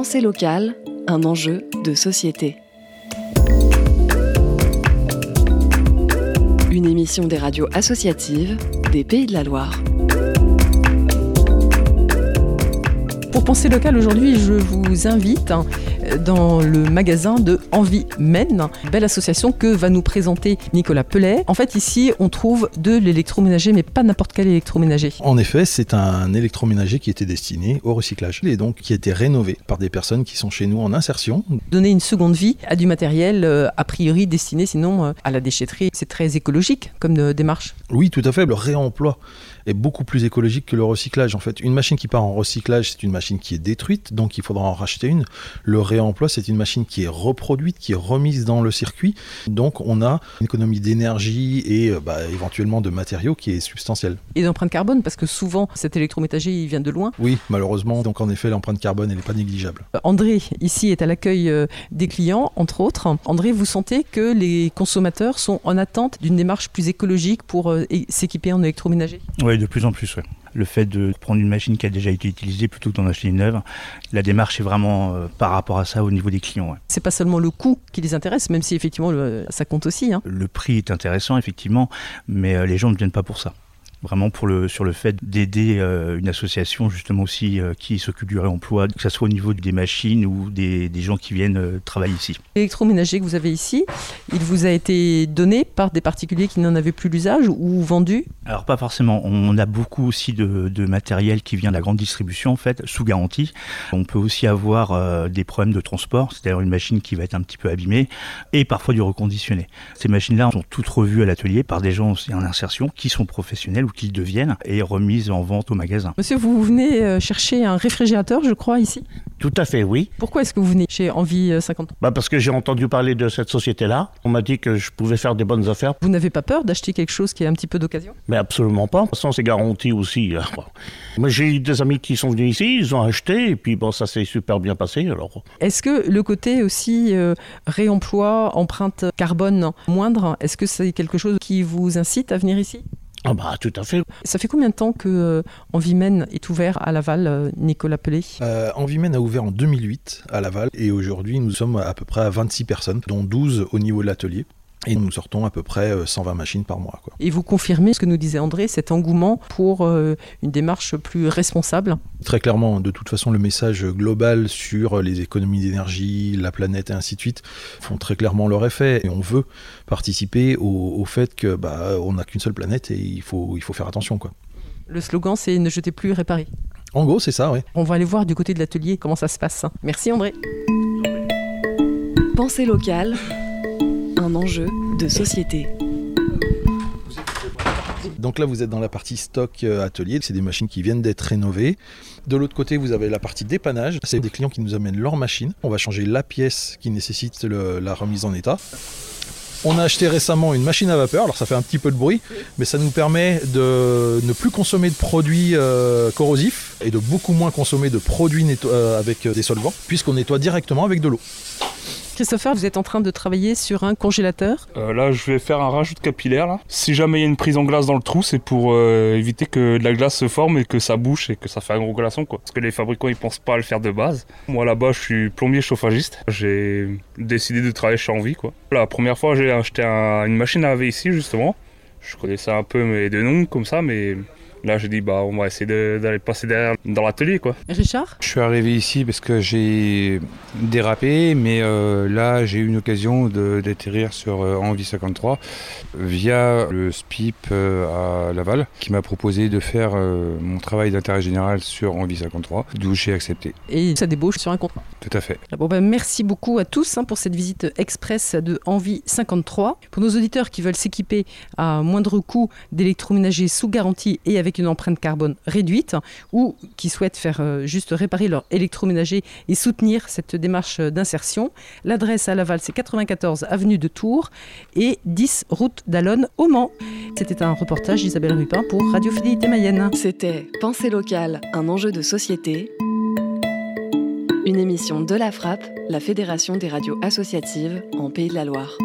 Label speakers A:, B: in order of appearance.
A: Pensée locale, un enjeu de société. Une émission des radios associatives des Pays de la Loire.
B: Pour penser local aujourd'hui, je vous invite dans le magasin de Envie Men, belle association que va nous présenter Nicolas Pellet. En fait, ici, on trouve de l'électroménager, mais pas n'importe quel électroménager.
C: En effet, c'est un électroménager qui était destiné au recyclage et donc qui a été rénové par des personnes qui sont chez nous en insertion.
B: Donner une seconde vie à du matériel euh, a priori destiné sinon euh, à la déchetterie. C'est très écologique comme euh, démarche.
C: Oui, tout à fait. Le réemploi est beaucoup plus écologique que le recyclage. En fait, une machine qui part en recyclage, c'est une machine qui est détruite, donc il faudra en racheter une. Le réemploi, c'est une machine qui est reproduite, qui est remise dans le circuit. Donc on a une économie d'énergie et euh, bah, éventuellement de matériaux qui est substantielle.
B: Et d'empreinte carbone, parce que souvent cet électroménager il vient de loin.
C: Oui, malheureusement. Donc en effet, l'empreinte carbone, elle n'est pas négligeable.
B: Euh, André, ici, est à l'accueil euh, des clients, entre autres. André, vous sentez que les consommateurs sont en attente d'une démarche plus écologique pour s'équiper en électroménager?
D: Oui, de plus en plus, oui. Le fait de prendre une machine qui a déjà été utilisée plutôt que d'en acheter une neuve, la démarche est vraiment euh, par rapport à ça au niveau des clients. Ouais.
B: C'est pas seulement le coût qui les intéresse, même si effectivement le, ça compte aussi. Hein.
D: Le prix est intéressant, effectivement, mais euh, les gens ne viennent pas pour ça vraiment pour le, sur le fait d'aider euh, une association justement aussi euh, qui s'occupe du réemploi, que ce soit au niveau des machines ou des, des gens qui viennent euh, travailler ici.
B: L'électroménager que vous avez ici, il vous a été donné par des particuliers qui n'en avaient plus l'usage ou vendu?
D: Alors pas forcément, on a beaucoup aussi de, de, matériel qui vient de la grande distribution en fait, sous garantie. On peut aussi avoir des problèmes de transport, c'est-à-dire une machine qui va être un petit peu abîmée et parfois du reconditionné. Ces machines-là sont toutes revues à l'atelier par des gens en insertion qui sont professionnels qu'ils deviennent et remises en vente au magasin.
B: Monsieur, vous venez euh, chercher un réfrigérateur, je crois, ici?
E: Tout à fait, oui.
B: Pourquoi est-ce que vous venez chez Envie 50
E: bah Parce que j'ai entendu parler de cette société-là. On m'a dit que je pouvais faire des bonnes affaires.
B: Vous n'avez pas peur d'acheter quelque chose qui est un petit peu d'occasion?
E: Mais absolument pas. De toute façon, c'est garanti aussi. Hein. Moi, j'ai eu des amis qui sont venus ici, ils ont acheté, et puis bon, ça s'est super bien passé. Alors.
B: Est-ce que le côté aussi euh, réemploi, empreinte carbone moindre, est-ce que c'est quelque chose qui vous incite à venir ici?
E: Ah bah tout à fait.
B: Ça fait combien de temps que euh, Envimène est ouvert à Laval, euh, Nicolas Pelé
C: euh, Envimène a ouvert en 2008 à Laval et aujourd'hui nous sommes à peu près à 26 personnes, dont 12 au niveau de l'atelier. Et nous sortons à peu près 120 machines par mois. Quoi.
B: Et vous confirmez ce que nous disait André, cet engouement pour euh, une démarche plus responsable?
C: Très clairement, de toute façon, le message global sur les économies d'énergie, la planète et ainsi de suite font très clairement leur effet. Et on veut participer au, au fait que bah, on n'a qu'une seule planète et il faut, il faut faire attention. Quoi.
B: Le slogan, c'est ne jetez plus, réparer.
C: En gros, c'est ça, oui.
B: On va aller voir du côté de l'atelier comment ça se passe. Merci André.
A: Pensée locale un enjeu de société.
C: Donc là, vous êtes dans la partie stock euh, atelier. C'est des machines qui viennent d'être rénovées. De l'autre côté, vous avez la partie dépannage. C'est des clients qui nous amènent leur machine. On va changer la pièce qui nécessite la remise en état. On a acheté récemment une machine à vapeur, alors ça fait un petit peu de bruit, mais ça nous permet de ne plus consommer de produits euh, corrosifs et de beaucoup moins consommer de produits euh, avec des solvants, puisqu'on nettoie directement avec de l'eau.
B: Christopher, vous êtes en train de travailler sur un congélateur?
F: Euh, là, je vais faire un rajout de capillaire. Là. Si jamais il y a une prise en glace dans le trou, c'est pour euh, éviter que de la glace se forme et que ça bouche et que ça fait un gros glaçon. Quoi. Parce que les fabricants, ils pensent pas à le faire de base. Moi, là-bas, je suis plombier chauffagiste. J'ai décidé de travailler chez Envie. Quoi. La première fois, j'ai acheté un, une machine à laver ici, justement. Je connaissais un peu mes deux noms comme ça, mais Là, j'ai dit, bah, on va essayer d'aller passer derrière dans l'atelier, quoi.
B: Richard?
G: Je suis arrivé ici parce que j'ai dérapé, mais euh, là, j'ai eu une occasion d'atterrir sur euh, Envie 53 via le SPIP euh, à Laval, qui m'a proposé de faire euh, mon travail d'intérêt général sur Envie 53, d'où j'ai accepté.
B: Et ça débauche sur un contrat?
G: Tout à fait.
B: Bon, ben, merci beaucoup à tous hein, pour cette visite express de Envie 53. Pour nos auditeurs qui veulent s'équiper à moindre coût d'électroménager sous garantie et avec une empreinte carbone réduite ou qui souhaitent faire euh, juste réparer leur électroménager et soutenir cette démarche d'insertion. L'adresse à Laval, c'est 94 avenue de Tours et 10 route d'Alonne au Mans. C'était un reportage d'Isabelle Rupin pour Radio Fidélité Mayenne.
A: C'était Pensée locale, un enjeu de société. Une émission de la Frappe, la Fédération des radios associatives en Pays de la Loire.